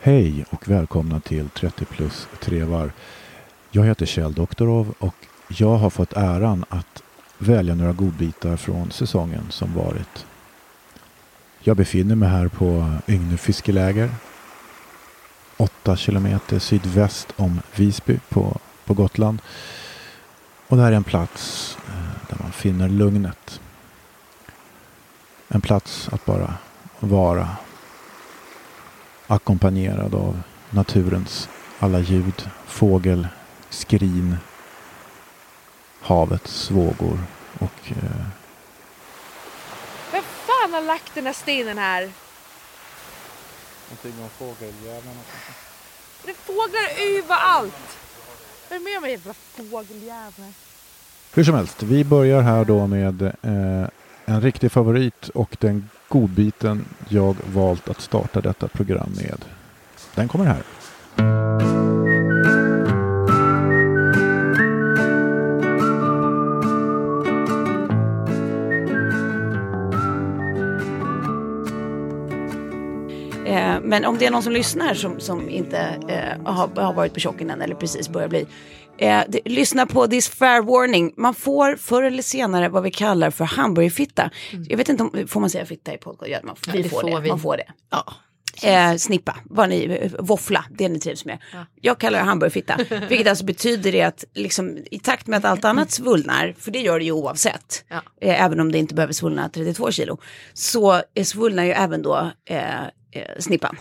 Hej och välkomna till 30 plus trevar. Jag heter Kjell Doktorov och jag har fått äran att välja några godbitar från säsongen som varit. Jag befinner mig här på Yngve fiskeläger. 8 kilometer sydväst om Visby på, på Gotland. Och det här är en plats eh, där man finner lugnet. En plats att bara vara ackompanjerad av naturens alla ljud, fågel, skrin, havets vågor och eh, Vem fan har lagt den här stenen här? Någonting om fågeljävlarna. Det är fåglar överallt. Vem är med jävla fågeljävlar? Hur som helst, vi börjar här då med eh, en riktig favorit och den godbiten jag valt att starta detta program med. Den kommer här. Eh, men om det är någon som lyssnar som, som inte eh, har, har varit på Tjocken än eller precis börjar bli. Eh, det, lyssna på this fair warning. Man får förr eller senare vad vi kallar för hamburgerfitta. Jag vet inte om, får man säga fitta i podcast? Ja, man, vi det får, får det. vi. Man får det. Ja. Eh, snippa, vad ni, våffla, det ni trivs med. Jag kallar det hamburgerfitta, vilket alltså betyder det att liksom, i takt med att allt annat svullnar, för det gör det ju oavsett, Ja. eh, även om det inte behöver svullna 32 kilo, så svullnar ju även då eh, eh, snippan.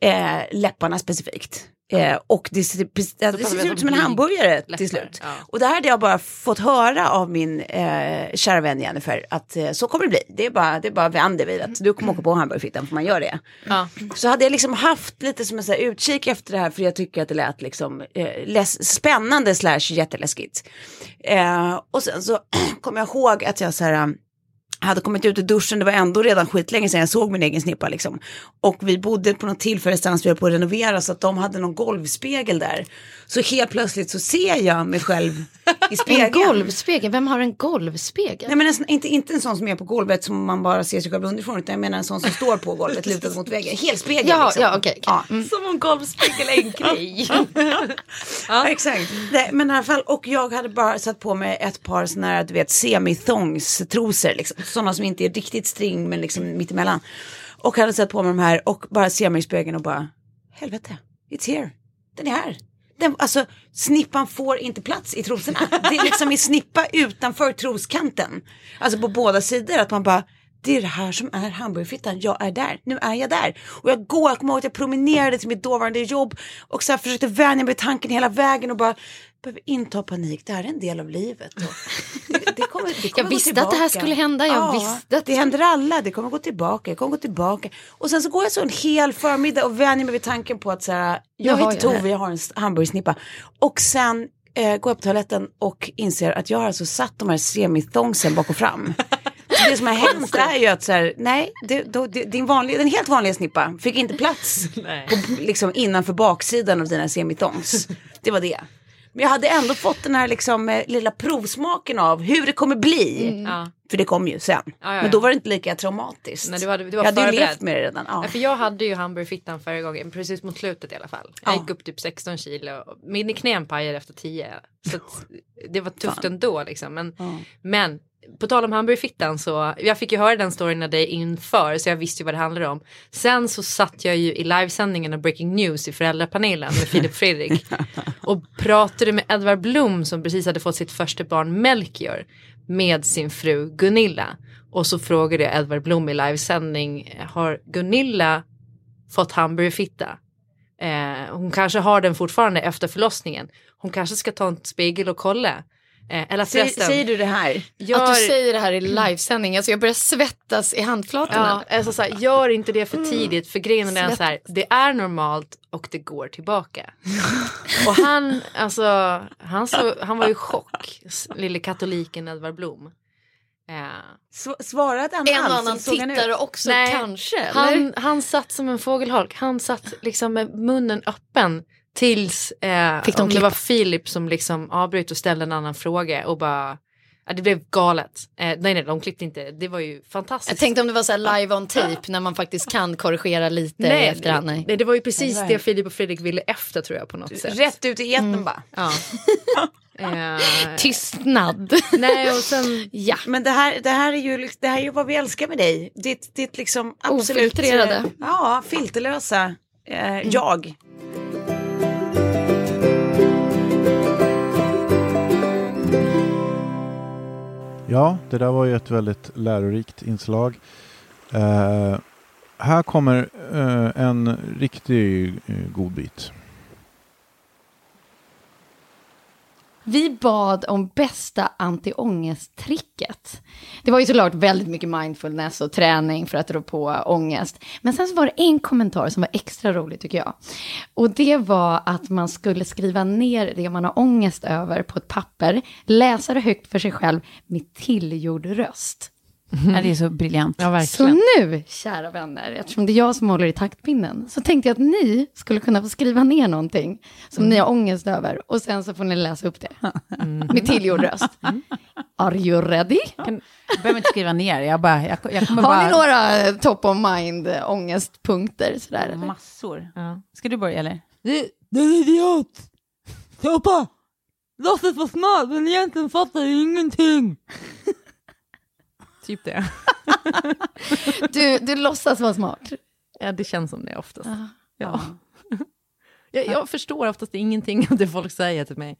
Eh, läpparna specifikt. Eh, och det ser, det pratar ser ut om som en hamburgare läppar, till slut. ja. Och det här hade jag bara fått höra av min eh, kära vän Jennifer, att eh, så kommer det bli. Det är bara, det är bara vänder vid att du kommer åka på hamburgerfittan för man gör det. Ja. Så hade jag liksom haft lite som en här utkik efter det här för jag tycker att det lät liksom eh, spännande slash jätteläskigt. Eh, och sen så kom jag ihåg att jag så här um, hade kommit ut ur duschen, det var ändå redan skitlänge sedan jag såg min egen snippa liksom. Och vi bodde på något tillfälle stans vi höll på att renovera så att de hade någon golvspegel där. Så helt plötsligt så ser jag mig själv i spegeln. En golvspegel, vem har en golvspegel? Nej men en, inte, inte en sån som är på golvet som man bara ser sig själv underifrån utan jag menar en sån som står på golvet lutad mot väggen. Helspegel Ja, liksom. ja, okej, okej. Ja. Som om golvspegel är en grej. Ja, exakt. Det, men i alla fall, och jag hade bara satt på mig ett par sådana här, du vet, semi-thongs-trosor, liksom sådana som inte är riktigt string men liksom mittemellan. Och hade satt på mig de här och bara ser mig i spegeln och bara, helvete, it's here, den är här. Den, alltså, snippan får inte plats i trosorna. Det är liksom i snippa utanför troskanten. Alltså på båda sidor, att man bara, det är det här som är hamburgerfittan, jag är där, nu är jag där. Och jag går, jag kommer ihåg att jag promenerade till mitt dåvarande jobb och så här försökte vänja mig vid tanken hela vägen och bara, behöver inte ha panik, det här är en del av livet. Och det, kommer, det kommer Jag visste att det här tillbaka. skulle hända, jag visste att- Det händer alla, det kommer gå tillbaka, det kommer gå tillbaka. Och sen så går jag så en hel förmiddag och vänjer mig vid tanken på att så här, jag heter. Tove, jag har en hamburgersnippa. Och sen eh, går jag på toaletten och inser att jag har alltså satt de här semitongsen bak och fram. Så det som har hänt är ju att så här, nej, det, då, det, din, vanliga, den helt vanliga snippa fick inte plats på, liksom, innanför baksidan av dina semitongs. Det var det. Men jag hade ändå fått den här liksom, eh, lilla provsmaken av hur det kommer bli. Ja. För det kom ju sen. Ja, ja, ja. Men då var det inte lika traumatiskt. Nej, du hade- du var jag hade ju levt med det redan. Ja. Ja, för jag hade ju hamburgerfittan förra gången, precis mot slutet i alla fall. Jag Ja. gick upp typ 16 kilo. Min knän pajade efter 10. Så att det var tufft ändå liksom. Men, men på tal om hamburgerfittan så, jag fick ju höra den storyn av dig inför så jag visste ju vad det handlade om. Sen så satt jag ju i livesändningen av Breaking News i föräldrapanelen med Filip Fredrik och pratade med Edvard Blom som precis hade fått sitt första barn Melchior med sin fru Gunilla. Och så frågade jag Edvard Blom i livesändning, har Gunilla fått hamburgerfitta? Eh, hon kanske har den fortfarande efter förlossningen. Hon kanske ska ta en spegel och kolla. Eh, eller Säg, förresten. säger du det här? gör, Att du säger det här i livesändning, alltså jag börjar svettas i handflatorna. ja, alltså så här, gör inte det för tidigt för grejen är så här, det är normalt och det går tillbaka. och han, alltså, han, så, han var ju i chock, lille katoliken Edvard Blom. Eh, S- svarade han En och annan tittare också Nej, kanske. eller? Han, han satt som en fågelholk. Han satt liksom med munnen öppen tills eh, Fick de om det var Filip som liksom avbröt och ställde en annan fråga och bara ja, det blev galet. Eh, nej, nej, de klippte inte. Det var ju fantastiskt. Jag tänkte om det var så här live on tape när man faktiskt kan korrigera lite i efterhand. Nej. nej, det var ju precis det Filip och Fredrik ville efter tror jag på något sätt. Rätt ut i etern bara. Ja. eh, Tystnad. nej, och sen ja. Men det här, det, här är ju, det här är ju vad vi älskar med dig. Ditt, ditt liksom absolut... Ofiltrerade. eh, Ja, filterlösa eh, jag. Ja, det där var ju ett väldigt lärorikt inslag. Eh, här kommer eh, en riktig eh, godbit. Vi bad om bästa antiångesttricket. Det var ju såklart väldigt mycket mindfulness och träning för att rå på ångest. Men sen så var det en kommentar som var extra rolig tycker jag. Och det var att man skulle skriva ner det man har ångest över på ett papper, läsa det högt för sig själv med tillgjord röst. Ja, det är så briljant. ja, Så nu, kära vänner, eftersom det är jag som håller i taktpinnen, så tänkte jag att ni skulle kunna få skriva ner någonting som ni har ångest över och sen så får ni läsa upp det med tillgjord röst. Are you ready? Jag behöver inte skriva ner, jag, bara, jag, jag kommer Har bara... ni några top of mind eh, ångestpunkter? Sådär, eller? Massor. Ja. Ska du börja eller? Du, du är idiot! Toppa! Låtsas vara smart men egentligen fattar du ingenting. Typ det. Du, du låtsas vara smart. Ja, det känns som det oftast. Ja. Ja. Jag, jag förstår oftast ingenting av det folk säger till mig.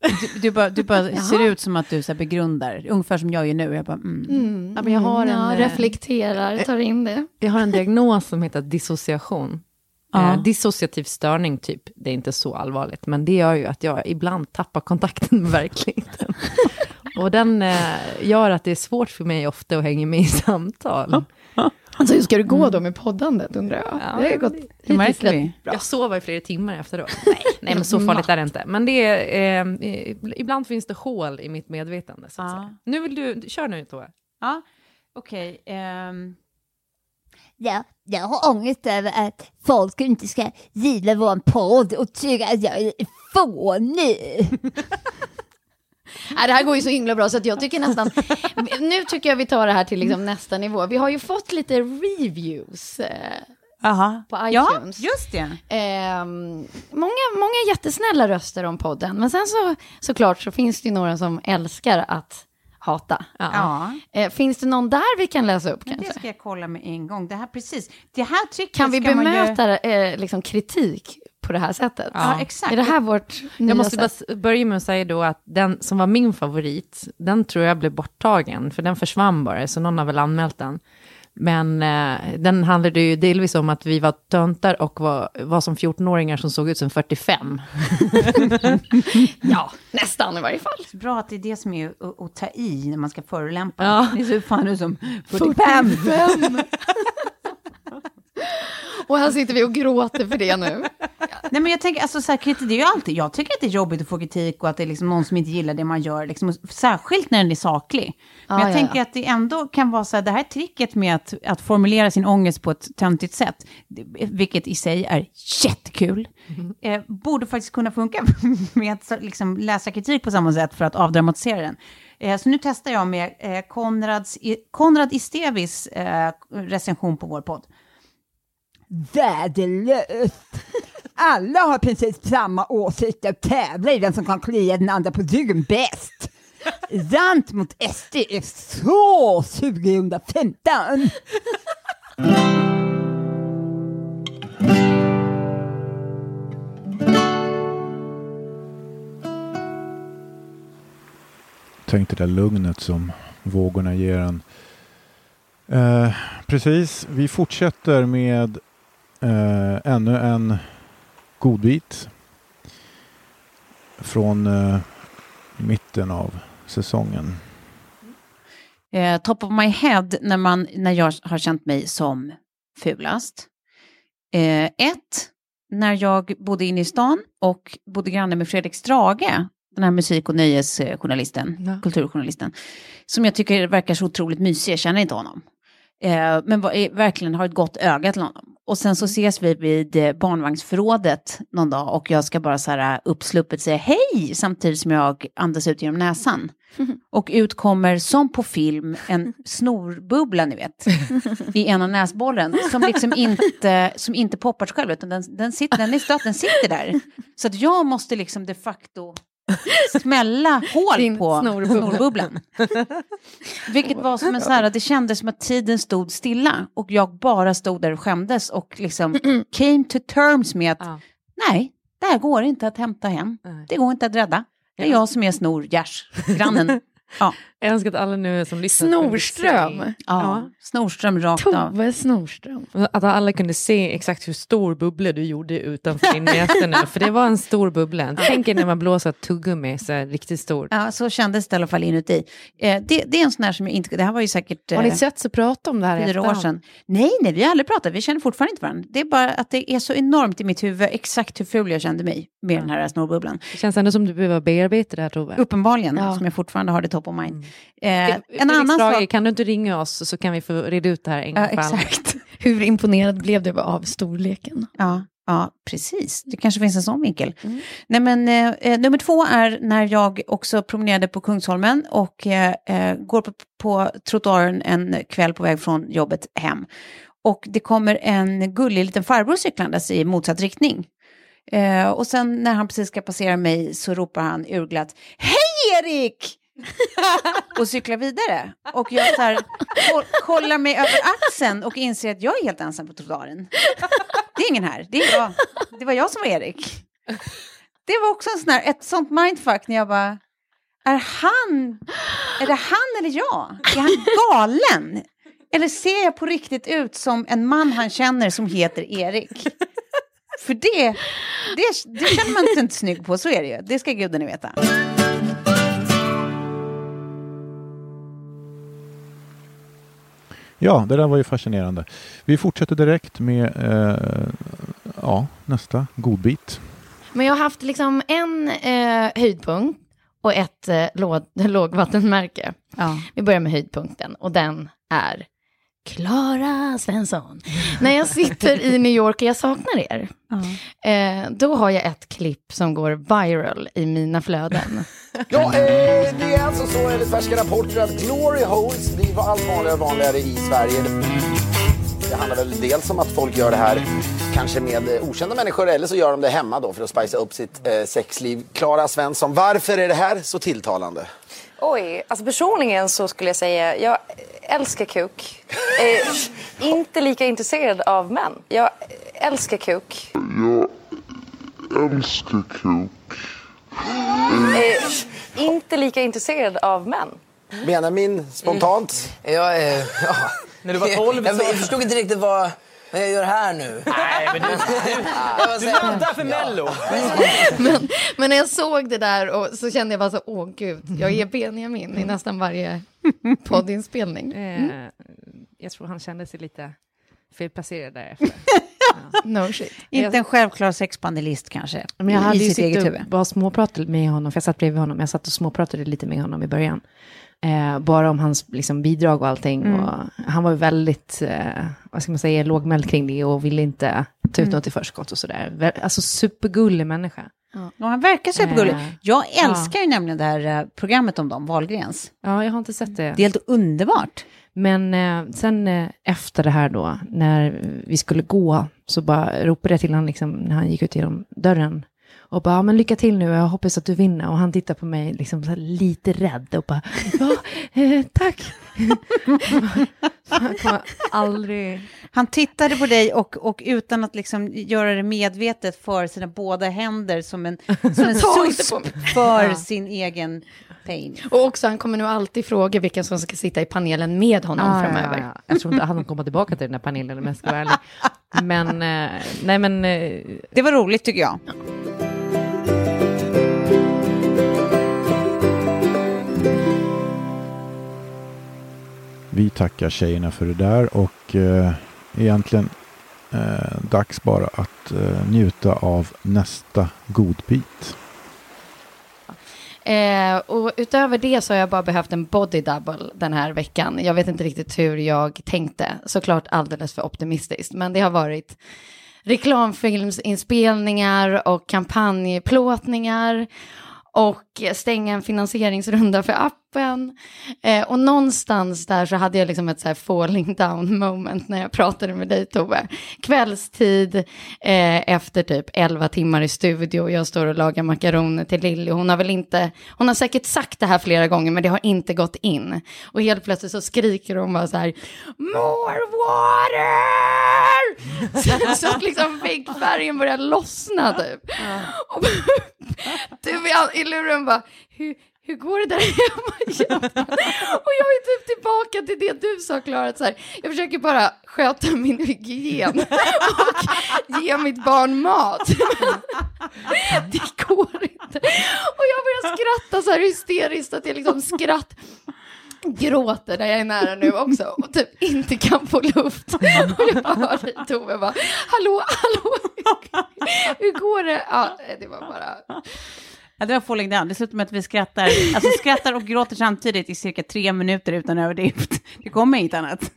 Du, du bara, du bara ser ut som att du så begrundar, ungefär som jag gör nu. Jag bara, mm. Mm. Ja, men jag har ja, en, eh, reflekterar, tar in det. Jag har en diagnos som heter dissociation. Ja. Eh, dissociativ störning typ, det är inte så allvarligt, men det gör ju att jag ibland tappar kontakten med verkligheten. Och den eh, gör att det är svårt för mig ofta att hänga med i samtal. Alltså hur ska det gå då med poddandet undrar jag? Ja, det har gått Det märker vi. bra. Jag sover i flera timmar efteråt. Nej, nej men så farligt är det inte. Men det är, eh, ibland finns det hål i mitt medvetande. Så att Ja. säga. Nu vill du, kör nu Tove. Ja, okej. ehm, Ja, jag har ångest över att folk inte ska gilla vår podd och tycka att jag är fånig. Nej, det här går ju så himla bra så att jag tycker nästan... nu tycker jag vi tar det här till liksom nästa nivå. Vi har ju fått lite reviews eh, Aha. på Ja, iTunes. just det. Ehm, många, många jättesnälla röster om podden, men sen så såklart så finns det ju några som älskar att hata. Ja. Eh, finns det någon där vi kan läsa upp Men det kanske? ska jag kolla med en gång. Det här precis. Det här Kan vi man ju- bemöta eh, liksom kritik på det här sättet? Ja, exakt. Är det här vårt nya Jag måste bara sätt? s- börja med att säga då att den som var min favorit, den tror jag blev borttagen, för den försvann bara, så någon har väl anmält den. Men eh, den handlade ju delvis om att vi var töntar och var, var som 14-åringar som såg ut som 45. ja, nästan i varje fall. Bra att det är det som är att, att ta i när man ska förolämpa. Ja. Det ser fan ut som 45. Och här sitter vi och gråter för det nu. Nej men jag tänker, alltså så här, kritik, det är ju alltid, jag tycker att det är jobbigt att få kritik och att det är liksom någon som inte gillar det man gör, liksom, särskilt när den är saklig. Men Ja, jag ja, tänker ja. att det ändå kan vara så här, det här tricket med att, att formulera sin ångest på ett töntigt sätt, vilket i sig är jättekul, eh, borde faktiskt kunna funka med att liksom, läsa kritik på samma sätt för att avdramatisera den. Eh, så nu testar jag med eh, Konrads, Konrad Istevis eh, recension på vår podd. Värdelöst! Alla har precis samma åsikt och tävlar i vem som kan klia den andra på ryggen bäst. Rant mot SD är så 2015! Tänk det där lugnet som vågorna ger en. Eh, precis, vi fortsätter med eh, ännu en godbit från eh, mitten av säsongen. Eh, top of my head när, man, när jag har känt mig som fulast. Eh, ett, när jag bodde inne i stan och bodde granne med Fredrik Strage, den här musik och nöjesjournalisten, Ja. kulturjournalisten, som jag tycker verkar så otroligt mysig, jag känner inte honom. Eh, men var, är, verkligen har ett gott öga till honom. Och sen så ses vi vid eh, barnvagnsförrådet någon dag och jag ska bara så här eh, uppsluppet säga hej samtidigt som jag andas ut genom näsan. Och ut kommer som på film en snorbubbla ni vet i ena näsbollen som liksom inte, som inte poppar sig själv utan den, den, sitter, den är stött, den sitter där. Så att jag måste liksom de facto smälla hål Din på snorbubbla. snorbubblan. Vilket var som en sån här, det kändes som att tiden stod stilla och jag bara stod där och skämdes och liksom came to terms med att Ja. nej, det här går inte att hämta hem. Nej. Det går inte att rädda. Det är jag som är snorgärsgrannen. Ja, Jag önskar att alla nu som lyssnar Snorström. se- ja. Snorström rakt av. Tove Snorström. Att alla kunde se exakt hur stor bubbla du gjorde utanför din näsa nu. För det var en stor bubbla. Tänk er när man blåser tuggummi så här riktigt stor. Ja, så kändes det i alla fall inuti. Eh, det, det är en sån här som jag inte... Det här var ju säkert Har ni eh, sett så prata om det här fyra år sedan. Nej, nej, vi har aldrig pratat. Vi känner fortfarande inte varandra. Det är bara att det är så enormt i mitt huvud exakt hur ful jag kände mig med den här snorbubblan. Det känns ändå som du behöver bearbeta det här Tove. Uppenbarligen, Ja. som jag fortfarande har det top of mind. Mm. Eh, en Felix annan sak... Kan du inte ringa oss så kan vi få reda ut det här en gång Ja, exakt. Hur imponerad blev du av storleken? Ja, ja, precis. Det kanske finns en sån vinkel. Mm. Nej, men, eh, eh, nummer två är när jag också promenerade på Kungsholmen och eh, eh, går på, på trottoaren en kväll på väg från jobbet hem. Och det kommer en gullig liten farbror cyklandes i motsatt riktning. Eh, och sen när han precis ska passera mig så ropar han urglatt Hej Erik! Och cyklar vidare. Och jag så här, ko- kollar mig över axeln och inser att jag är helt ensam på trottoaren. Det är ingen här, det är jag. Det var jag som var Erik. Det var också en sån här, ett sånt mindfuck när jag bara, är han, är det han eller jag? Är han galen? Eller ser jag på riktigt ut som en man han känner som heter Erik? För det, det, det känner man sig inte snygg på, så är det ju. Det ska gudarna veta. Ja, det där var ju fascinerande. Vi fortsätter direkt med eh, ja, nästa godbit. Men jag har haft liksom en eh, höjdpunkt och ett eh, låg, lågvattenmärke. Ja. Vi börjar med höjdpunkten och den är Klara Svensson. När jag sitter i New York och jag saknar er, eh, då har jag ett klipp som går viral i mina flöden. Ja, eh, det är alltså så enligt färska rapporter att glory holes blir allt vanligare och vanligare i Sverige. Det handlar väl dels om att folk gör det här kanske med okända människor eller så gör de det hemma då för att spicea upp sitt eh, sexliv. Klara Svensson, varför är det här så tilltalande? Oj, alltså personligen så skulle jag säga, jag älskar kuk. Eh, inte lika intresserad av män. Jag älskar kuk. Jag älskar kuk. Eh, inte lika intresserad av män. Menar min spontant? Ja, eh, ja, När du var 12 jag, så... jag förstod inte riktigt vad, vad jag gör här nu. Nej, men du, du, du laddar för Mello. men, men när jag såg det där och så kände jag bara så, åh gud, jag är Benjamin i nästan varje poddinspelning. Mm. Eh, jag tror han kände sig lite felplacerad därefter. No shit. Inte en självklar sexpanelist kanske. Men jag hade i ju sitt eget småpratat med honom, för jag satt bredvid honom, jag satt och småpratade lite med honom i början. Eh, bara om hans liksom, bidrag och allting. Mm. Och han var väldigt, eh, vad ska man säga, lågmäld kring det och ville inte ta ut Mm. något i förskott och sådär. Alltså supergullig människa. Ja, han verkar supergullig. Eh, Jag ja. älskar ju nämligen det här eh, programmet om dem, Wahlgrens. Ja, jag har inte sett det. Det är helt underbart. Men eh, sen eh, efter det här då, när vi skulle gå, så bara ropade jag till honom liksom, när han gick ut genom dörren. Och bara, "Ja, men lycka till nu, jag hoppas att du vinner. Och han tittar på mig liksom så här lite rädd och bara, ja, eh, tack. han kommer aldrig... Han tittade på dig och, och utan att liksom göra det medvetet för sina båda händer som en, som en susp för Ja. sin egen pain. Och också, han kommer nu alltid fråga vilka som ska sitta i panelen med honom Ah, framöver. Ja, ja. Jag tror inte han kommer tillbaka till den här panelen om jag ska vara ärlig. Men, eh, nej men... Eh, Det var roligt tycker jag. Vi tackar tjejerna för det där och eh, egentligen eh, dags bara att eh, njuta av nästa godbit. Eh, och utöver det så har jag bara behövt en body double den här veckan. Jag vet inte riktigt hur jag tänkte, såklart alldeles för optimistiskt, men det har varit reklamfilmsinspelningar och kampanjplåtningar och stänga en finansieringsrunda för appen. Eh, och någonstans där så hade jag liksom ett så här falling down moment när jag pratade med dig Tove. Kvällstid eh, efter typ 11 timmar i studio. Jag står och lagar makaroner till Lilly. Hon har väl inte, hon har säkert sagt det här flera gånger men det har inte gått in. Och helt plötsligt så skriker hon bara så här More water! så, så att liksom väggfärgen börjar lossna typ. Och du i- i luren bara, hur, hur går det där hemma? och jag är typ tillbaka till det du sa Klara, att så här, jag försöker bara sköta min hygien och ge mitt barn mat. det går inte. Och jag börjar skratta så här hysteriskt att jag liksom skratt gråter där jag är nära nu också och typ inte kan få luft. Och jag bara hör dig Tove bara, hallå, hallå, hur går det? Ja, det var bara... Ja, det var falling down. Det slutar med att vi skrattar, alltså skrattar och gråter samtidigt i cirka tre minuter utan överdrift. Det kommer inget annat.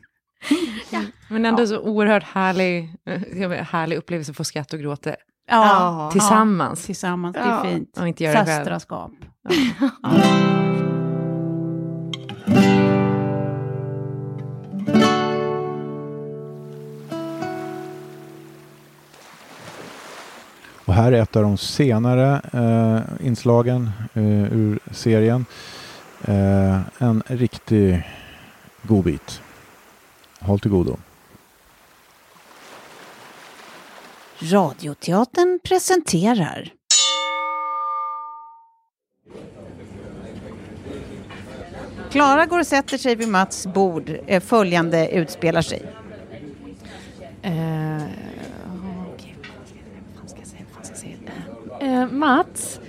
Men ändå så oerhört härlig, eh, härlig upplevelse att få skratta och gråta. Ja, Tillsammans. Ja, tillsammans, det är Ja. fint. Och inte göra det själv. Söstraskap. Och här är ett av de senare eh, inslagen eh, ur serien. Eh, en riktig godbit. Håll till godo. Radioteatern presenterar Klara går och sätter sig vid Mats bord. Eh, Följande utspelar sig. Eh, okej, vad ska jag säga? Vad ska jag säga? Eh, Mats,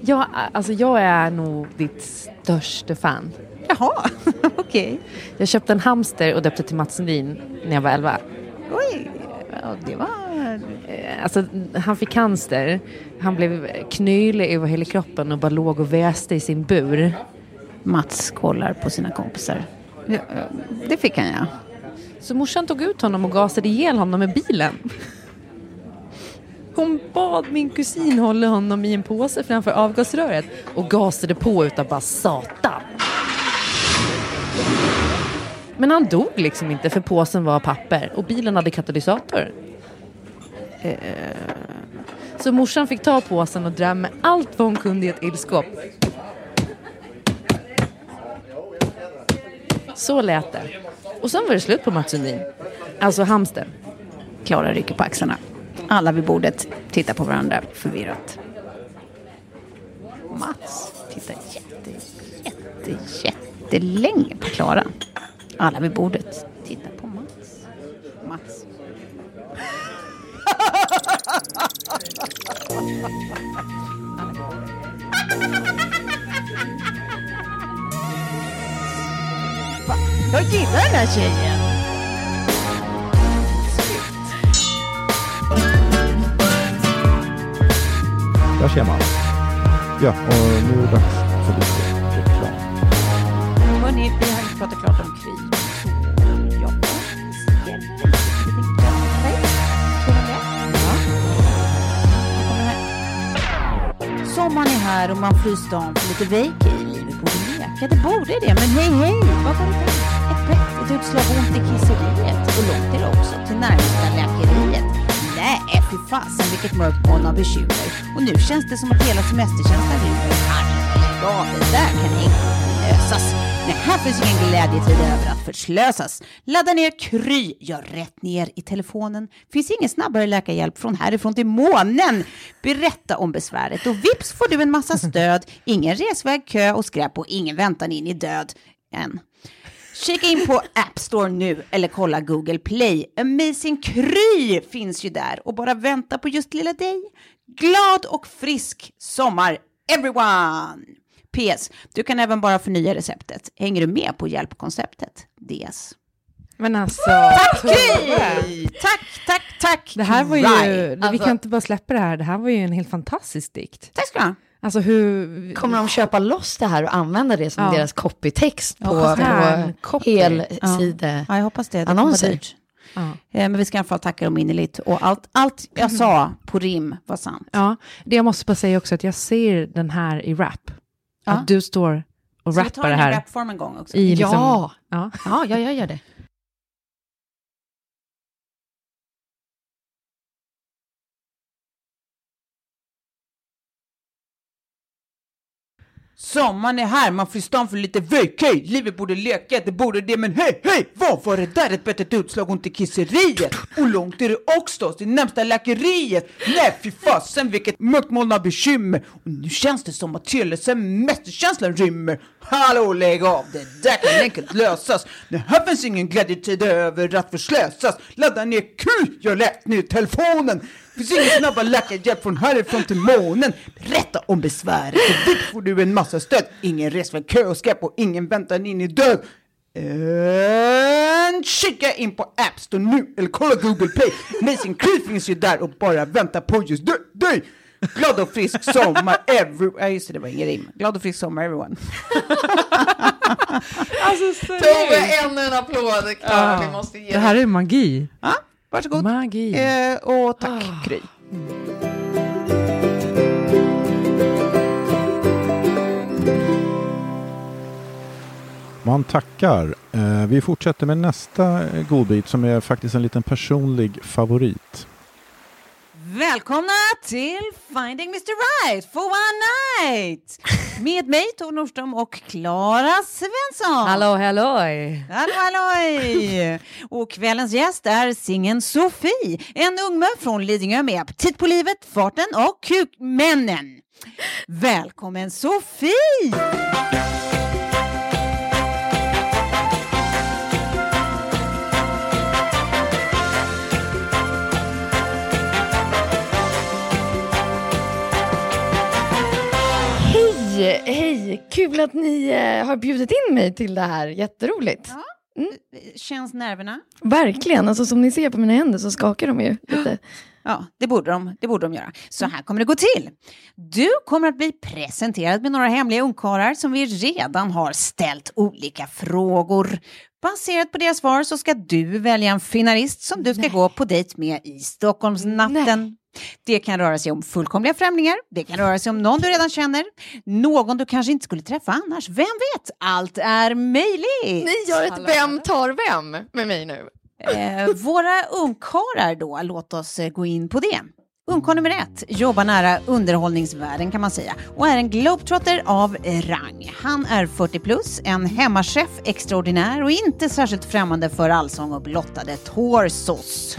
jag, alltså jag är nog ditt största fan. Jaha, okej. Jag köpte en hamster och döpte till Mats Sundin när jag var 11. Oj, det var... Eh, Alltså, han fick cancer, han blev knölig över hela kroppen och bara låg och väste i sin bur. Mats kollar på sina kompisar. Ja, det fick han ja. Så morsan tog ut honom och gasade ihjäl honom med bilen. Hon bad min kusin hålla honom i en påse framför avgasröret och gasade på utav bara satan. Men han dog liksom inte för påsen var papper och bilen hade katalysator. Eh, Så morsan fick ta påsen och dra med allt vad hon kunde i ett ilskåp. Så lät det. Och sen var det slut på Mats Sundin. Alltså hamsten. Klara rycker på axlarna. Alla vid bordet tittar på varandra förvirrat. Mats tittar jätte, jätte, jättelänge på Klara. Alla vid bordet tittar på Mats. Mats. Jag gillar den här tjejen. Där ser man. Ja, och nu är det dags för lite reklam. Hörni, vi har inte pratat klart om krig. Så jag Sommaren är här och man fryser stan för lite vacay. Livet borde leka, det borde det. Men hej, hej, vad var det där? Ett bett, ett utslag ont i kisseriet. Och långt är det också till närmsta läkare. Fy fasen vilket mörkt moln av bekymmer. Och nu känns det som att hela semesterkänslan rymmer. Ja, det där kan inte lösas. Nej, här finns ingen glädjetid över att förslösas. Ladda ner Kry, gör rätt ner i telefonen. Finns ingen snabbare läkarhjälp från härifrån till månen. Berätta om besväret och vips får du en massa stöd. Ingen resväg, kö och skräp och ingen väntan in i död än. Kika in på App Store nu eller kolla Google Play. Amazing Kry finns ju där och bara vänta på just lilla dig. Glad och frisk sommar everyone! PS. Du kan även bara förnya receptet. Hänger du med på hjälpkonceptet? DS. Men alltså... Tack. Kry! Tack, tack, tack! Det här var ju, Right. vi Alltså- kan inte bara släppa det här, det här var ju en helt fantastisk dikt. Tack ska du ha. Alltså hur... Kommer de köpa loss det här och använda det som Ja. deras copytext på, det här på copy. helside? Ja, jag hoppas det. det Annonser. dyrt. Ja. Eh, Men vi ska i alla fall tacka dem innerligt. Och allt, allt jag sa på rim var sant. Ja, det jag måste bara säga också att jag ser den här i rap. Ja. Att du står och Ska vi ta rappar det den i här. rapform en gång också? I liksom, ja. Ja, ja, jag gör det. Sommaren är här, man får stan för lite vacay. Livet borde leka, det borde det, men hej, hej! Vad var det där? Ett bättre utslag, ont i kisseriet. Och långt är det också till närmsta läkeriet. Nej, fy fasen vilket mörkt moln av bekymmer. Och nu känns det som att hela semesterkänslan rymmer. Hallå, lägg av, det där kan enkelt lösas. Det här finns ingen glädjetid över att förslösas. Ladda ner Q, jag lät ner telefonen. Finns ingen snabba läkarhjälp från härifrån till månen. Berätta om besväret, för dit får du en massa stöd. Ingen resväg, kö och skräp och ingen väntan in i död. And kika in på App Store nu eller kolla Google Play. Amazing Crew finns ju där och bara väntar på just dig. Glad och frisk sommar every... Ja just det, det var ingen rim. Glad och frisk sommar everyone. Alltså, Tove, ännu en applåd. Klara, vi måste ge Det här är magi. Ja, varsågod. Magi. Eh, och tack Kry. Man tackar. Eh, vi fortsätter med nästa godbit som är faktiskt en liten personlig favorit. Välkomna till Finding Mr Right for one night! Med mig Tove Nordström och Klara Svensson. Hallå, halloj! Hallå, halloj! Och kvällens gäst är singeln Sofie, en ungmö från Lidingö med aptit på livet, farten och kukmännen. Välkommen Sofie! Hej, hej! Kul att ni eh, har bjudit in mig till det här. Jätteroligt. Känns nerverna? Verkligen. Alltså, som ni ser på mina händer så skakar de ju lite. Ja, det borde, de, det borde de göra. Så här kommer det gå till. Du kommer att bli presenterad med några hemliga ungkarlar som vi redan har ställt olika frågor. Baserat på deras svar så ska du välja en finalist som du ska gå på dejt med i Stockholmsnatten. Det kan röra sig om fullkomliga främlingar, det kan röra sig om någon du redan känner, någon du kanske inte skulle träffa annars. Vem vet? Allt är möjligt! Ni gör ett Vem tar vem med mig nu. Eh, våra ungkarlar då, låt oss eh, gå in på det. Ungkarl nummer ett jobbar nära underhållningsvärlden kan man säga och är en globetrotter av rang. Han är 40 plus, en hemmachef extraordinär och inte särskilt främmande för allsång och blottade torsos.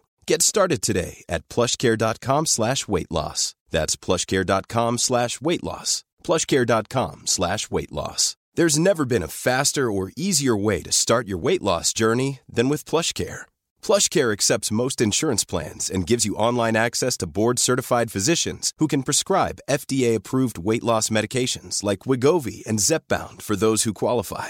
Get started today at plushcare.com slash weight loss. That's plushcare.com slash weight loss. plushcare.com slash weight loss. There's never been a faster or easier way to start your weight loss journey than with PlushCare. PlushCare accepts most insurance plans and gives you online access to board-certified physicians who can prescribe FDA-approved weight loss medications like Wigovi and Zepbound for those who qualify.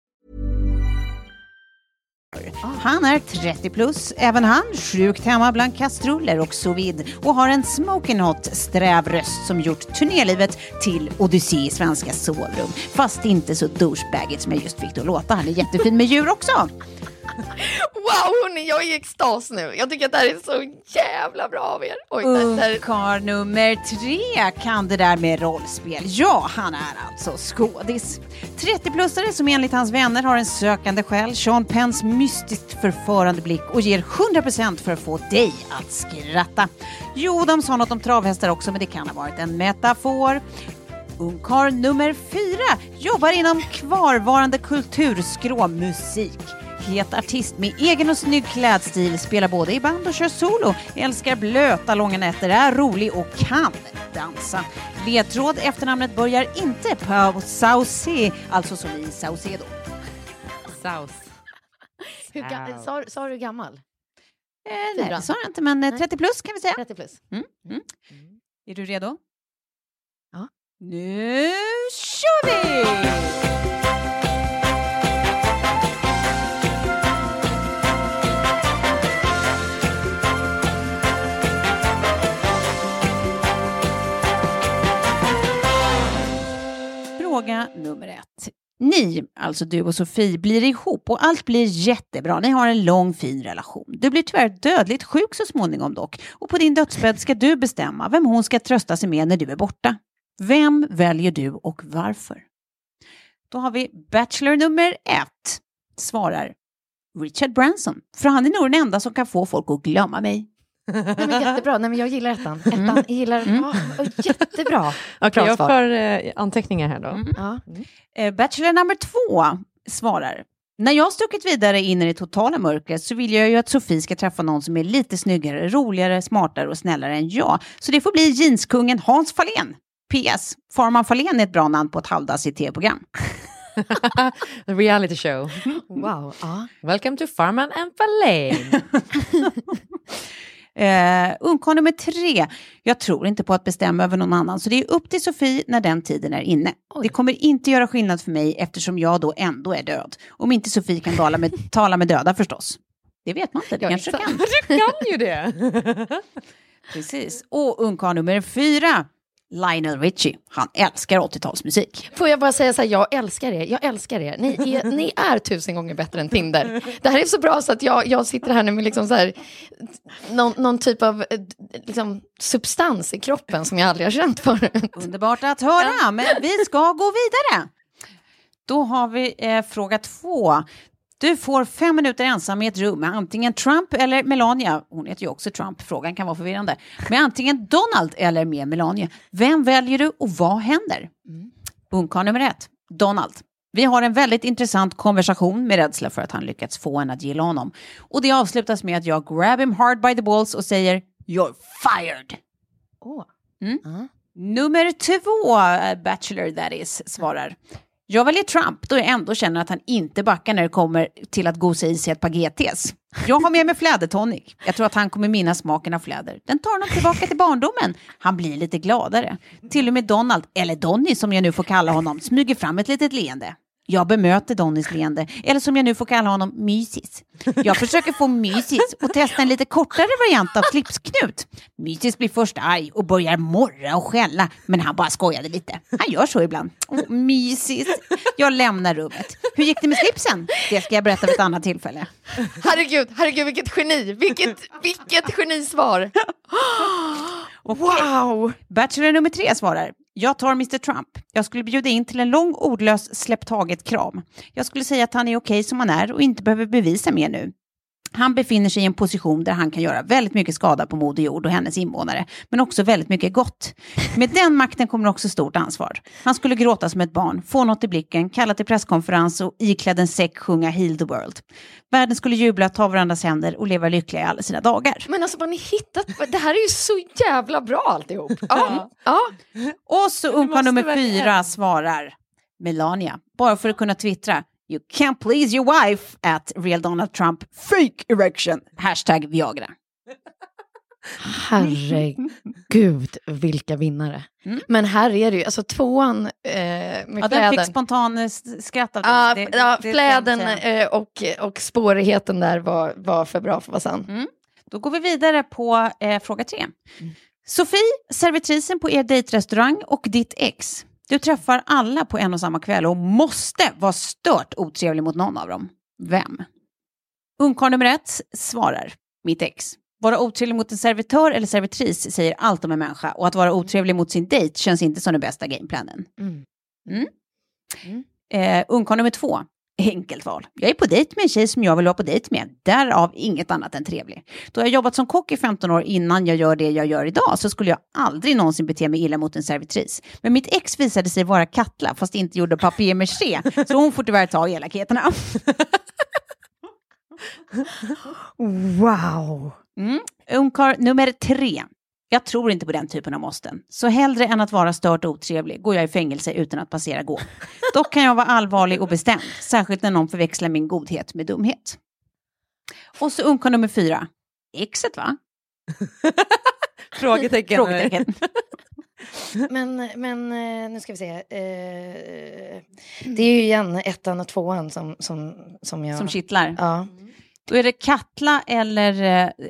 Han är 30 plus, även han sjukt hemma bland kastruller och sous vide och har en smoking hot sträv röst som gjort turnélivet till odyssé i svenska sovrum. Fast inte så douchebagigt som jag just fick det att låta. Han är jättefin med djur också. Wow, hörni, jag är i extas nu. Jag tycker att det här är så jävla bra av er. Oj, där, där. Ungkarl nummer tre kan det där med rollspel. Ja, han är alltså skådis. 30-plussare som enligt hans vänner har en sökande själ, Sean Penns mystiskt förförande blick och ger 100% för att få dig att skratta. Jo, de sa något om travhästar också, men det kan ha varit en metafor. Ungkarl nummer fyra jobbar inom kvarvarande kulturskrå musik. Het artist med egen och snygg klädstil, spelar både i band och kör solo, älskar blöta långa nätter, är rolig och kan dansa. Ledtråd efternamnet börjar inte på Sauce, alltså som i Saucedo. Saus. Hur ga- sa, sa du gammal? Eh, nej, det sa jag inte, men eh, 30 plus kan vi säga. 30 plus. Mm. Mm. Är du redo? Ja. Nu kör vi! Fråga nummer ett. Ni, alltså du och Sofie, blir ihop och allt blir jättebra. Ni har en lång fin relation. Du blir tyvärr dödligt sjuk så småningom dock. Och på din dödsbädd ska du bestämma vem hon ska trösta sig med när du är borta. Vem väljer du och varför? Då har vi Bachelor nummer ett. Svarar Richard Branson. För han är nog den enda som kan få folk att glömma mig. Nej, men jättebra. Nej, men jag gillar ettan. ettan jag gillar, ja, jättebra. Okej, Bra jag får eh, anteckningar här då. Mm. Ja. Eh, Bachelor nummer två svarar när jag stuckit vidare in i det totala mörkret så vill jag ju att Sofie ska träffa någon som är lite snyggare, roligare, smartare och snällare än jag. Så det får bli jeanskungen Hans Fahlén. PS. Farman Fahlén är ett bra namn på ett halvdassigt tv-program. Reality show. Wow. Ja. Welcome to Farman and Fahlén. Eh, Ungkarl nummer tre. Jag tror inte på att bestämma över någon annan, så det är upp till Sofie när den tiden är inne. Det kommer inte göra skillnad för mig eftersom jag då ändå är död. Om inte Sofie kan tala med, tala med döda förstås. Det vet man inte, det kanske exakt. kan. du kan ju det. Precis. Och ungkarl nummer fyra. Lionel Richie. Han älskar 80-talsmusik. Får jag bara säga så här, jag älskar er. Jag älskar er. Ni är, ni är tusen gånger bättre än Tinder. Det här är så bra så att jag, jag sitter här nu med liksom så här, någon, någon typ av eh, liksom, substans i kroppen som jag aldrig har känt förut. Underbart att höra, men vi ska gå vidare. Då har vi eh, fråga två. Du får fem minuter ensam i ett rum med antingen Trump eller Melania. Hon heter ju också Trump, frågan kan vara förvirrande. Med antingen Donald eller med Melania. Vem väljer du och vad händer? Ungkarl nummer ett, Donald. Vi har en väldigt intressant konversation med rädsla för att han lyckats få en att gilla honom. Och det avslutas med att jag grab him hard by the balls och säger You're fired! Åh. Mm. Nummer två, Bachelor that is, svarar. Jag väljer Trump då jag ändå känner att han inte backar när det kommer till att gosa i sig ett par GTs. Jag har med mig flädertonic. Jag tror att han kommer minnas smaken av fläder. Den tar honom tillbaka till barndomen. Han blir lite gladare. Till och med Donald, eller Donny som jag nu får kalla honom, smyger fram ett litet leende. Jag bemöter Donnys leende, eller som jag nu får kalla honom, Mysis. Jag försöker få Mysis att testa en lite kortare variant av slipsknut. Mysis blir först arg och börjar morra och skälla, men han bara skojade lite. Han gör så ibland. Åh, Mysis. Jag lämnar rummet. Hur gick det med slipsen? Det ska jag berätta vid ett annat tillfälle. Herregud, herregud vilket geni, vilket, vilket genisvar. Wow! Bachelor nummer tre svarar. Jag tar Mr Trump. Jag skulle bjuda in till en lång ordlös släpp taget-kram. Jag skulle säga att han är okej som han är och inte behöver bevisa mer nu. Han befinner sig i en position där han kan göra väldigt mycket skada på Moder Jord och hennes invånare, men också väldigt mycket gott. Med den makten kommer också stort ansvar. Han skulle gråta som ett barn, få något i blicken, kalla till presskonferens och iklädd en säck sjunga Heal the World. Världen skulle jubla, ta varandras händer och leva lyckliga i alla sina dagar. Men alltså vad ni hittat, det här är ju så jävla bra alltihop. Ja, ja. Och så ungkarl nummer fyra svarar Melania, bara för att kunna twittra. You can't please your wife at real Donald Trump fake erection. Hashtag Viagra. Herregud, vilka vinnare. Men här är det ju, alltså tvåan eh, med Ja, den fläden. fick spontan eh, skratt av Ja, det- ja, det- fläden eh, och, och spårigheten där var, var för bra för att vara sann. Mm. Då går vi vidare på eh, fråga tre. Sofie, servitrisen på er dejtrestaurang och ditt ex. Du träffar alla på en och samma kväll och måste vara stört otrevlig mot någon av dem. Vem? Ungkarl nummer ett svarar, mitt ex. Vara otrevlig mot en servitör eller servitris säger allt om en människa och att vara otrevlig mot sin dejt känns inte som den bästa gameplanen. Mm. Eh, ungkarl nummer två. Enkelt val. Jag är på dejt med en tjej som jag vill vara på dejt med. Därav inget annat än trevlig. Då jag jobbat som kock i 15 år innan jag gör det jag gör idag så skulle jag aldrig någonsin bete mig illa mot en servitris. Men mitt ex visade sig vara Katla fast inte gjorde papier-maché. så hon får tyvärr ta elakheterna. Wow! Mm. Ungkarl nummer tre. Jag tror inte på den typen av måsten. Så hellre än att vara stört otrevlig går jag i fängelse utan att passera gå. Dock kan jag vara allvarlig och bestämd, särskilt när någon förväxlar min godhet med dumhet. Och så ungkarl nummer fyra. Exet va? Frågetecken. Frågetecken. Men, men eh, nu ska vi se. Eh, det är ju igen ettan och tvåan som, som, som jag... Som kittlar. Ja. Då är det Katla eller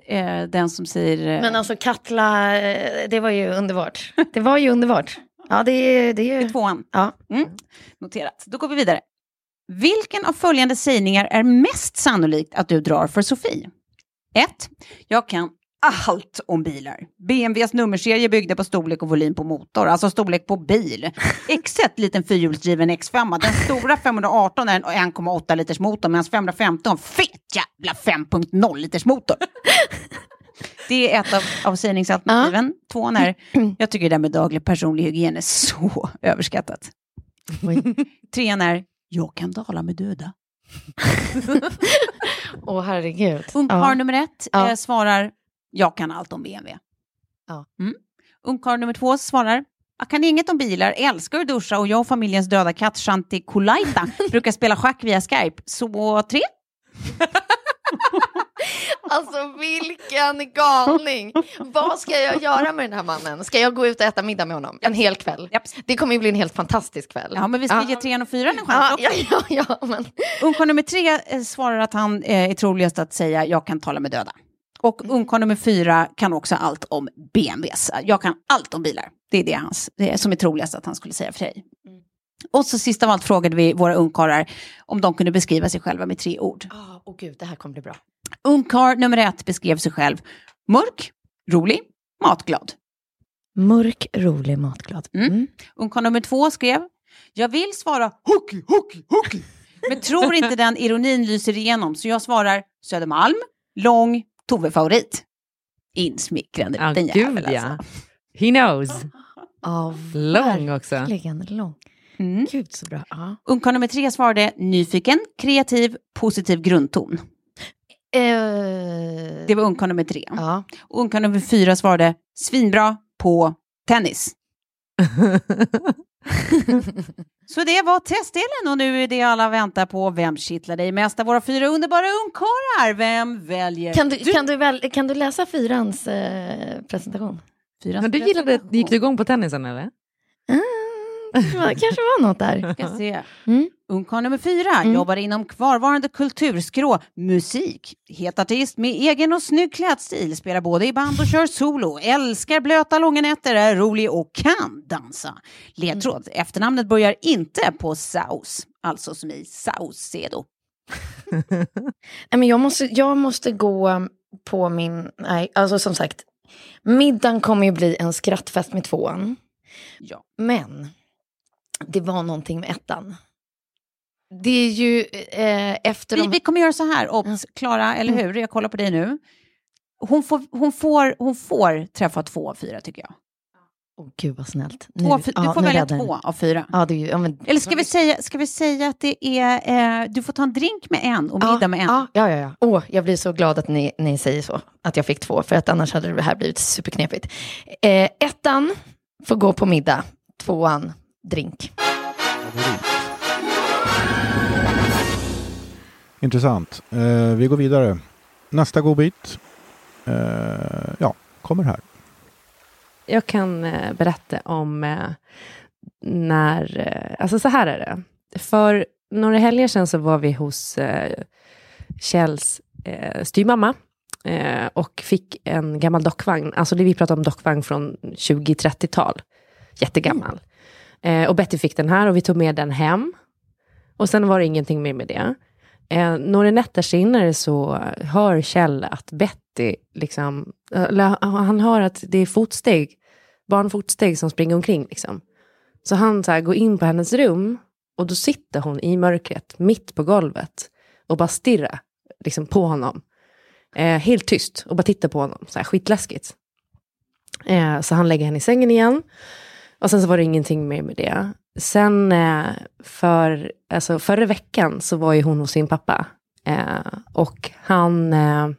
eh, eh, den som säger... Eh, Men alltså Katla, eh, det var ju underbart. Det var ju underbart. Ja, det är... Det är tvåan. Ja. Mm. Noterat. Då går vi vidare. Vilken av följande sägningar är mest sannolikt att du drar för Sofie? 1. Jag kan allt om bilar. BMWs nummerserie byggde på storlek och volym på motor, alltså storlek på bil. X1, liten fyrhjulsdriven X5. Den stora 518 är en 1,8 liters motor medan 515 har en fet jävla 5.0 liters motor. Det är ett av, av sägningsalternativen. Tvåan är, jag tycker det där med daglig personlig hygien är så överskattat. Trean är, jag kan tala med döda. Åh herregud. Ungkarl Ja. nummer ett Ja. eh, svarar, jag kan allt om BMW. Ja. Mm. Ungkarl nummer två svarar, jag kan inget om bilar, älskar att duscha och jag och familjens döda katt Shanti Kulaita brukar spela schack via Skype. Så tre? Alltså vilken galning! Vad ska jag göra med den här mannen? Ska jag gå ut och äta middag med honom en hel kväll? Det kommer ju bli en helt fantastisk kväll. Ja, men vi ska ge trean och fyran en chans ja, också. ja, ja, ja, men... Ungkarl nummer tre eh, svarar att han eh, är troligast att säga, jag kan tala med döda. Och ungkarl nummer fyra kan också allt om BMWs. Jag kan allt om bilar. Det är det, hans, det är som är troligast att han skulle säga för dig. Och så sist av allt frågade vi våra ungkarlar om de kunde beskriva sig själva med tre ord. Åh oh, gud, det här kommer bli bra. Ungkarl nummer ett beskrev sig själv mörk, rolig, matglad. Mörk, rolig, matglad. Mm. Ungkarl nummer två skrev, jag vill svara hockey, hockey, hockey. Men tror inte den ironin lyser igenom så jag svarar Södermalm, lång, Tove-favorit. Insmickrande Ja, liten jävel ja. alltså. He knows. Ja, Lång också. verkligen lång. Mm. Gud så bra. Ja. Ungkarl nummer tre svarade nyfiken, kreativ, positiv grundton. Eh, Det var ungkarl nummer tre. Ja. Och ungkarl nummer fyra svarade svinbra på tennis. Så det var testdelen och nu är det alla väntar på. Vem kittlar dig mest av våra fyra underbara ungkarlar? Vem väljer Kan du, Kan du, väl, kan du läsa fyrans eh, presentation? Fyrans Men du gillade, gick du igång på tennisen eller? Det kanske var något där. Ska se. Mm. Ungkarl nummer fyra jobbar inom kvarvarande kulturskrå musik. Het artist med egen och snygg klädstil, spelar både i band och kör solo, älskar blöta långa nätter, är rolig och kan dansa. Ledtråd, efternamnet börjar inte på Saus, alltså som i Saucedo. Men jag, måste, jag måste gå på min... Nej, alltså som sagt. Middagen kommer ju bli en skrattfest med tvåan. Ja. Men det var någonting med ettan. Det är ju eh, efter Vi, de... vi kommer göra så här, obs, Klara, eller hur? Jag kollar på dig nu. Hon får, hon får, hon får träffa två av fyra tycker jag. Åh, Gud vad snällt. Två, av fy- du ja, får nu välja två av fyra. Ja, det ja, men, Eller ska vi, säga, ska vi säga att det är, eh, du får ta en drink med en och middag med en? Ja, ja, ja. ja. Åh, jag blir så glad att ni, ni säger så. Att jag fick två, för att annars hade det här blivit superknepigt. Eh, ettan får gå på middag. Tvåan, drink. Intressant. Eh, vi går vidare. Nästa godbit eh, ja, kommer här. Jag kan eh, berätta om eh, när, eh, alltså så här är det. För några helger sedan så var vi hos eh, Kjells eh, styvmamma eh, och fick en gammal dockvagn. Alltså det vi pratar om dockvagn från 20-30-tal. Jättegammal. Eh, och Betty fick den här och vi tog med den hem. Och sen var det ingenting mer med det. Eh, några nätter senare så hör Kjell att Betty, liksom, han hör att det är fotsteg, barnfotsteg som springer omkring. Liksom. Så han så här, går in på hennes rum och då sitter hon i mörkret, mitt på golvet och bara stirrar liksom, på honom. Eh, helt tyst och bara tittar på honom, så här, skitläskigt. Eh, så han lägger henne i sängen igen. Och sen så var det ingenting mer med det. Sen eh, för, alltså förra veckan så var ju hon hos sin pappa. Eh, och han eh,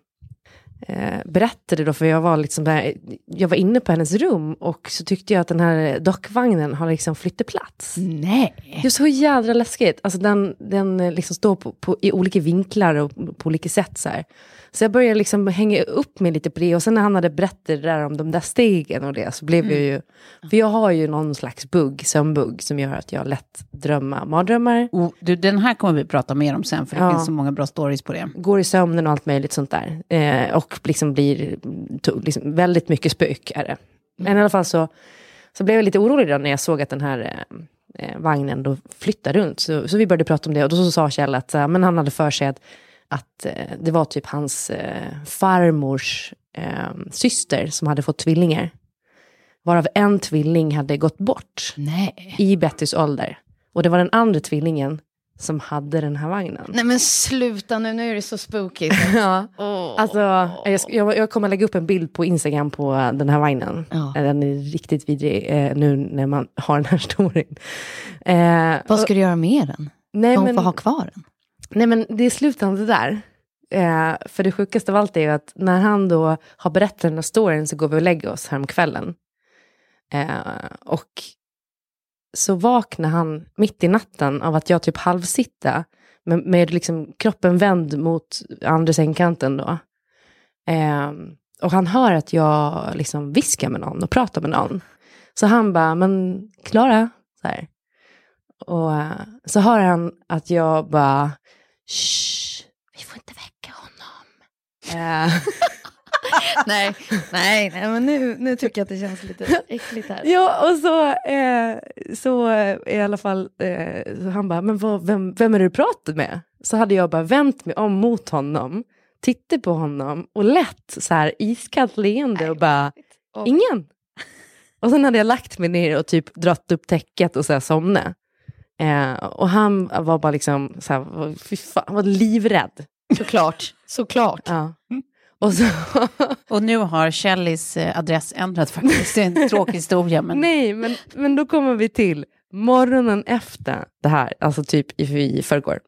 eh, berättade då, för jag var, liksom där, jag var inne på hennes rum och så tyckte jag att den här dockvagnen har liksom flyttat plats. Nej. Det är så jädra läskigt. Alltså den, den eh, liksom står på, på, i olika vinklar och på olika sätt. Så, här. så jag började liksom hänga upp mig lite på det. Och sen när han hade berättat det där om de där stegen och det så blev jag ju... För jag har ju någon slags bugg, sömnbugg, som gör att jag lätt drömmer mardrömmar. Oh, du, den här kommer vi prata mer om sen, för det Ja. finns så många bra stories på det. Går i sömnen och allt möjligt sånt där. Eh, och liksom blir liksom, väldigt mycket spök är det. Men i alla fall så, så blev jag lite orolig då när jag såg att den här eh, eh, vagnen då flyttade runt. Så, så vi började prata om det och då så sa Kjell att men han hade för sig att, att eh, det var typ hans eh, farmors syster som hade fått tvillingar. Varav en tvilling hade gått bort Nej. i Bettys ålder. Och det var den andra tvillingen som hade den här vagnen. Nej men sluta nu, nu är det så spooky. ja. Alltså, jag, jag, jag kommer lägga upp en bild på Instagram på eh, den här vagnen. Ja. Eh, Den är riktigt vidrig eh, nu när man har den här storyn. Eh, Vad ska du göra med den? Nej, Hon men- får ha kvar den. Nej men det är slutande där. Eh, för det sjukaste av allt är ju att när han då har berättat den här storyn så går vi och lägger oss häromkvällen. Eh, och så vaknar han mitt i natten av att jag typ halvsitta med, med liksom kroppen vänd mot andra sängkanten då. Eh, och han hör att jag liksom viskar med någon och pratar med någon. Så han bara, men Klara, så här. Och eh, så hör han att jag bara, shh, vi får inte väcka honom. Eh, nej, nej, nej, men nu, nu tycker jag att det känns lite äckligt här. Ja, och så, eh, så eh, i alla fall, eh, han bara, men vad, vem, vem är du pratar med? Så hade jag bara vänt mig om mot honom, tittat på honom och lätt så här iskallt leende och bara, ingen. Och sen hade jag lagt mig ner och typ dratt upp täcket och så här somnat. Eh, och han var bara liksom, så här, fy fan, han var livrädd. Såklart, såklart. Ja. Och, så, Och nu har Kellys eh, adress ändrat faktiskt. Det är en tråkig historia. Men... Nej, men, men då kommer vi till morgonen efter det här, alltså typ i, förrgår.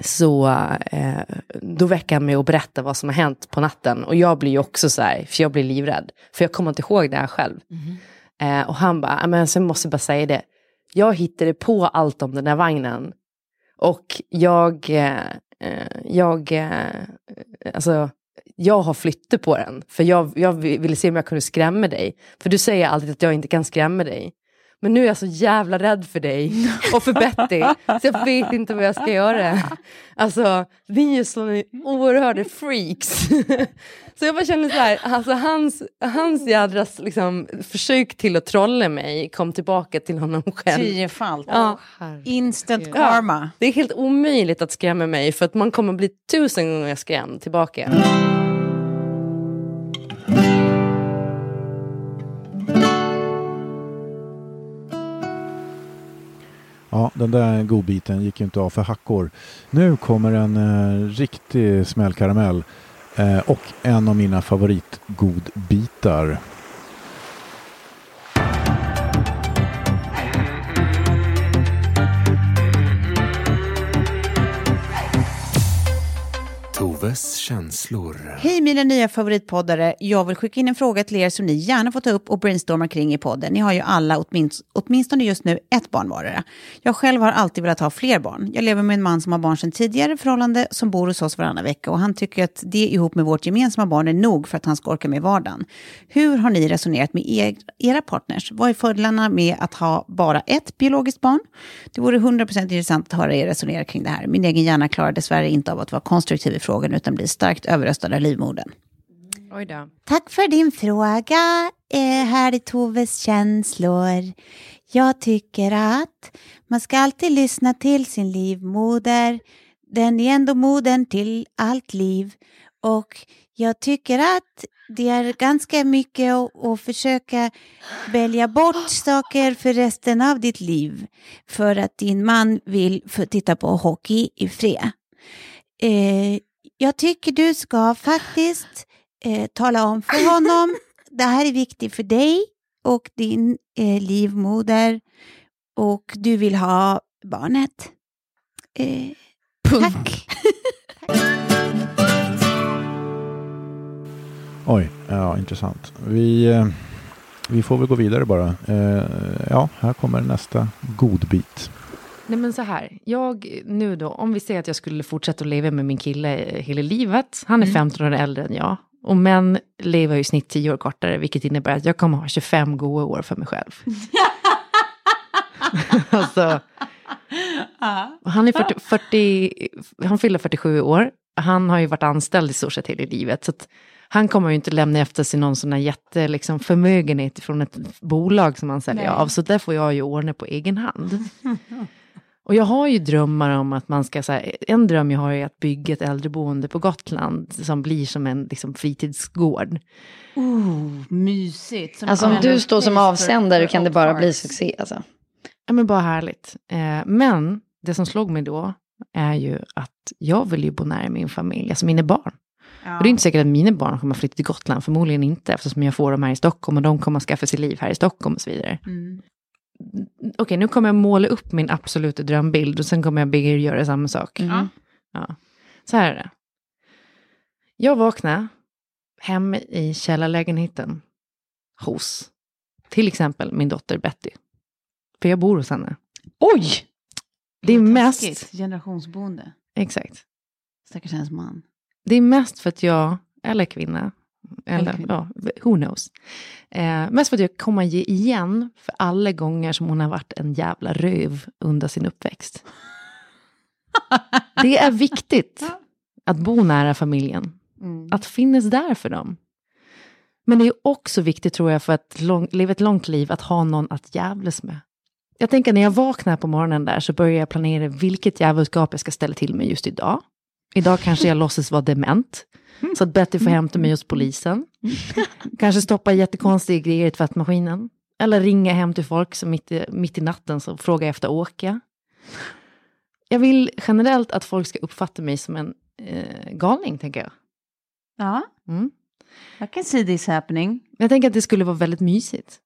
Så eh, då väcker han mig och berättar vad som har hänt på natten. Och jag blir ju också så här, för jag blir livrädd. För jag kommer inte ihåg det här själv. Eh, och han bara, "Ja, men så jag måste bara säga det. jag hittade på allt om den där vagnen. Och jag, eh, eh, jag, eh, alltså, jag har flyttat på den. För jag, jag ville se om jag kunde skrämma dig. För du säger alltid att jag inte kan skrämma dig. Men nu är jag så jävla rädd för dig och för Betty. så jag vet inte vad jag ska göra. Alltså, vi är såna oerhörda freaks. så jag bara känner så här, alltså hans, hans jädra liksom, försök till att trolla mig kom tillbaka till honom själv. Tiofalt. Ja. Instant karma. Det är helt omöjligt att skrämma mig för att man kommer bli tusen gånger skrämd tillbaka. Ja, den där godbiten gick ju inte av för hackor. Nu kommer en eh, riktig smällkaramell eh, och en av mina favoritgodbitar. Oves känslor. Hej mina nya favoritpoddare. Jag vill skicka in en fråga till er som ni gärna får ta upp och brainstorma kring i podden. Ni har ju alla åtminst, åtminstone just nu ett barn vardera. Jag själv har alltid velat ha fler barn. Jag lever med en man som har barn sedan tidigare förhållande som bor hos oss varannan vecka och han tycker att det ihop med vårt gemensamma barn är nog för att han ska orka med vardagen. Hur har ni resonerat med er, era partners? Vad är fördelarna med att ha bara ett biologiskt barn? Det vore 100% intressant att höra er resonera kring det här. Min egen hjärna klarar dessvärre inte av att vara konstruktiv i frågan utan blir starkt överröstad av livmodern. Oj då. Tack för din fråga, eh, här är Toves känslor. Jag tycker att man ska alltid lyssna till sin livmoder. Den är ändå modern till allt liv. Och jag tycker att det är ganska mycket att, att försöka välja bort saker för resten av ditt liv. För att din man vill få titta på hockey i fred. Eh, jag tycker du ska faktiskt eh, tala om för honom, det här är viktigt för dig och din eh, livmoder och du vill ha barnet. Eh, tack. Oj, ja intressant. Vi, eh, vi får väl gå vidare bara. Eh, ja, här kommer nästa godbit. Nej men så här, jag nu då, om vi säger att jag skulle fortsätta att leva med min kille hela livet, han är Mm. 15 år äldre än jag, och män lever ju i snitt 10 år kortare, vilket innebär att jag kommer ha 25 goda år för mig själv. alltså, han är 40, 40, han fyller 47 år, han har ju varit anställd i stort sett hela livet, så att han kommer ju inte lämna efter sig någon sån här jätte, liksom, förmögenhet från ett bolag som han säljer Nej. av, så där får jag ju ordna på egen hand. Och jag har ju drömmar om att man ska, så här, en dröm jag har är att bygga ett äldreboende på Gotland som blir som en liksom, fritidsgård. Oh, mysigt. Som Alltså om du står som avsändare kan det bara bli succé alltså. Ja men bara härligt. Eh, men det som slog mig då är ju att jag vill ju bo nära min familj, alltså mina barn. Ja. Och det är inte säkert att mina barn kommer flytta till Gotland, förmodligen inte, eftersom jag får dem här i Stockholm och de kommer skaffa sig liv här i Stockholm och så vidare. Mm. Okej, nu kommer jag måla upp min absoluta drömbild och sen kommer jag be er göra samma sak. Ja. Ja. Så här är det. Jag vaknade hemma i källarlägenheten hos till exempel min dotter Betty. För jag bor hos henne. Oj! Det är mest... Generationsboende. Exakt. Stackars hennes man. Det är mest för att jag, eller kvinna, eller, ja, who knows. Eh, mest för att jag kommer ge igen för alla gånger som hon har varit en jävla röv under sin uppväxt. Det är viktigt att bo nära familjen. Mm. Att finnas där för dem. Men det är också viktigt tror jag för att lång, leva ett långt liv att ha någon att jävlas med. Jag tänker när jag vaknar på morgonen där så börjar jag planera vilket djävulskap jag ska ställa till med just idag. Idag kanske jag låtsas vara dement. Så att Betty får hämta mig hos polisen. Kanske stoppa jättekonstiga grejer i tvättmaskinen. Eller ringa hem till folk som mitt i, mitt i natten så frågar efter Åke. Jag vill generellt att folk ska uppfatta mig som en eh, galning, tänker jag. Ja, Mm. I can see this happening. Jag tänker att det skulle vara väldigt mysigt.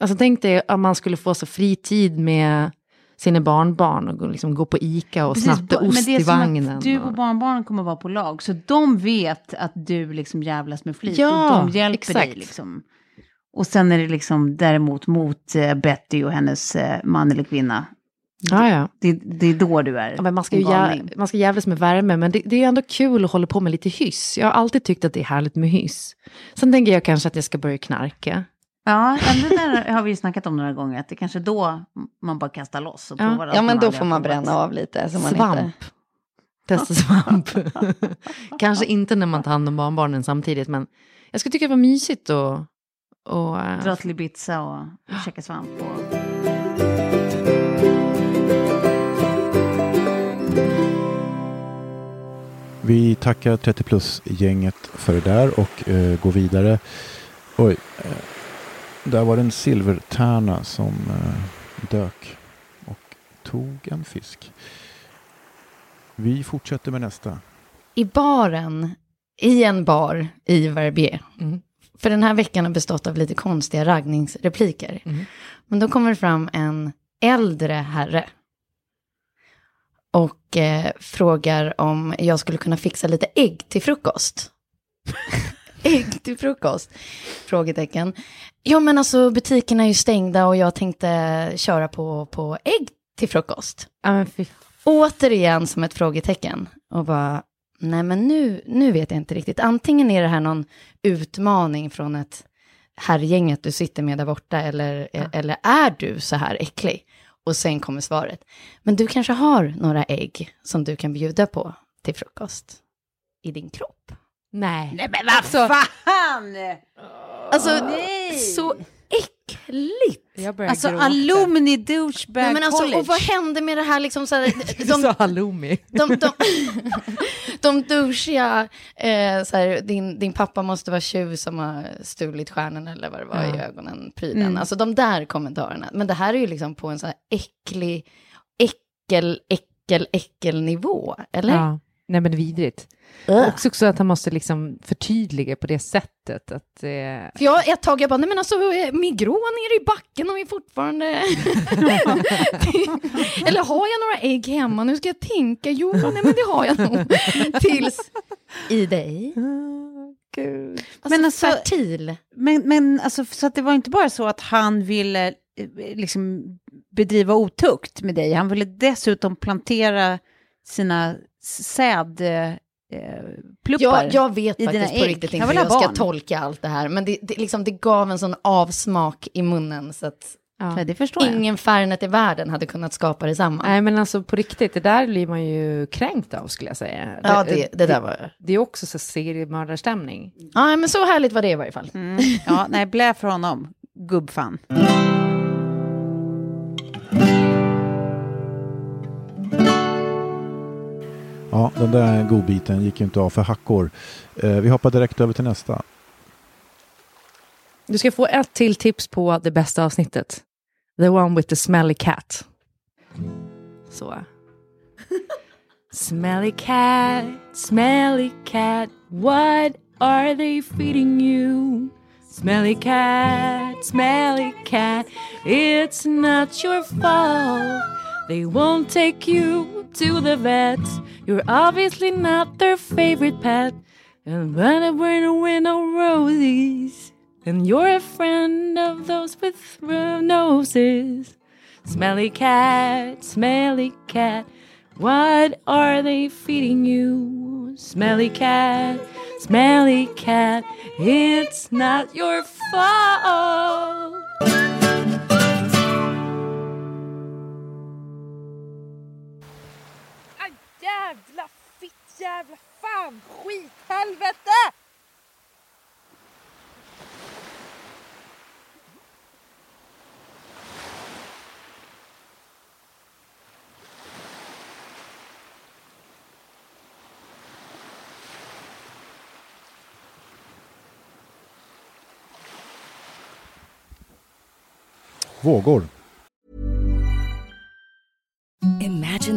Alltså tänk dig att man skulle få så fri tid med sina barnbarn och gå- liksom gå på Ica och Precis, snatta men ost det är i som att vagnen. Du och- barnbarnen kommer vara på lag, så de vet att du liksom jävlas med flit Ja, och de hjälper exakt. dig liksom. Och sen är det liksom däremot mot eh, Betty och hennes eh, man eller kvinna. Ja, ja. Det, det är då du är Ja, men man, ska jä- man ska jävlas med värme, men det, det är ändå kul att hålla på med lite hyss. Jag har alltid tyckt att det är härligt med hyss. Sen tänker jag kanske att jag ska börja knarka. Ja, det där har vi ju snackat om några gånger, att det kanske är då man bara kastar loss och Ja. provar Ja, men då får man bränna av lite. Så man Svamp. Inte... Testa svamp. kanske inte när man tar hand om barnbarnen samtidigt, men jag skulle tycka det var mysigt och... och eh, Dra till Ibiza och käka svamp. Och... Vi tackar 30 plus-gänget för det där och eh, går vidare. Oj, eh, där var det en silvertärna som eh, dök och tog en fisk. Vi fortsätter med nästa. I baren, i en bar i Verbier. För den här veckan har bestått av lite konstiga raggningsrepliker. Men då kommer det fram en äldre herre. Och eh, frågar om jag skulle kunna fixa lite ägg till frukost. ägg till frukost? Frågetecken. Ja men alltså butikerna är ju stängda och jag tänkte köra på, på ägg till frukost. Ja, men fy Återigen som ett frågetecken. Och bara, nej men nu, nu vet jag inte riktigt. Antingen är det här någon utmaning från ett herrgänget du sitter med där borta, eller, eller är du så här äcklig? Och sen kommer svaret. Men du kanske har några ägg som du kan bjuda på till frukost i din kropp. Nej. Nej men vad fan! Alltså, Nej. så äckligt. Jag börjar Alltså gråta. alumni douchebag Nej, men alltså, college. och vad hände med det här liksom så här, Du de, sa halloumi. de, de, de douchiga, eh, så här, din, din pappa måste vara tjuv som har stulit stjärnan eller vad det var i Ja. ögonen, prylen. Mm. Alltså de där kommentarerna. Men det här är ju liksom på en så här äcklig, äckel, äckel, äckelnivå, eller? Ja. Nej men vidrigt. Ugh. Också, också att han måste liksom förtydliga på det sättet. Att, eh, För jag ett tag, jag bara, nej men alltså eh, min grå nere i backen har vi fortfarande... Eller har jag några ägg hemma? Nu ska jag tänka. Jo, nej men det har jag nog. Tills i dig. Gud. Alltså, Men alltså- fertil. Men, men alltså, så att det var inte bara så att han ville eh, liksom bedriva otukt med dig, han ville dessutom plantera sina säd... Eh, pluppar Jag, jag vet i dina faktiskt på riktigt inte hur ha jag ska tolka allt det här. Men det, det, liksom, det gav en sån avsmak i munnen så att Ja, det förstår jag. ingen Fernet i världen hade kunnat skapa detsamma. Nej men alltså på riktigt, det där blir man ju kränkt av skulle jag säga. Ja, det- det där var- Det är också så seriemördarstämning. Ja, men så härligt var det i varje fall. Mm. Ja, nej, blä för honom, gubbfan. Ja, den där godbiten gick ju inte av för hackor. Eh, vi hoppar direkt över till nästa. Du ska få ett till tips på det bästa avsnittet. The one with the smelly cat. Så. smelly cat, smelly cat, what are they feeding you? Smelly cat, smelly cat, it's not your fault. They won't take you to the vet. You're obviously not their favorite pet. And but we're the window roses. And you're a friend of those with noses. Smelly cat, smelly cat, what are they feeding you? Smelly cat, smelly cat, it's not your fault. Jävla fan skit helvete! Vågor.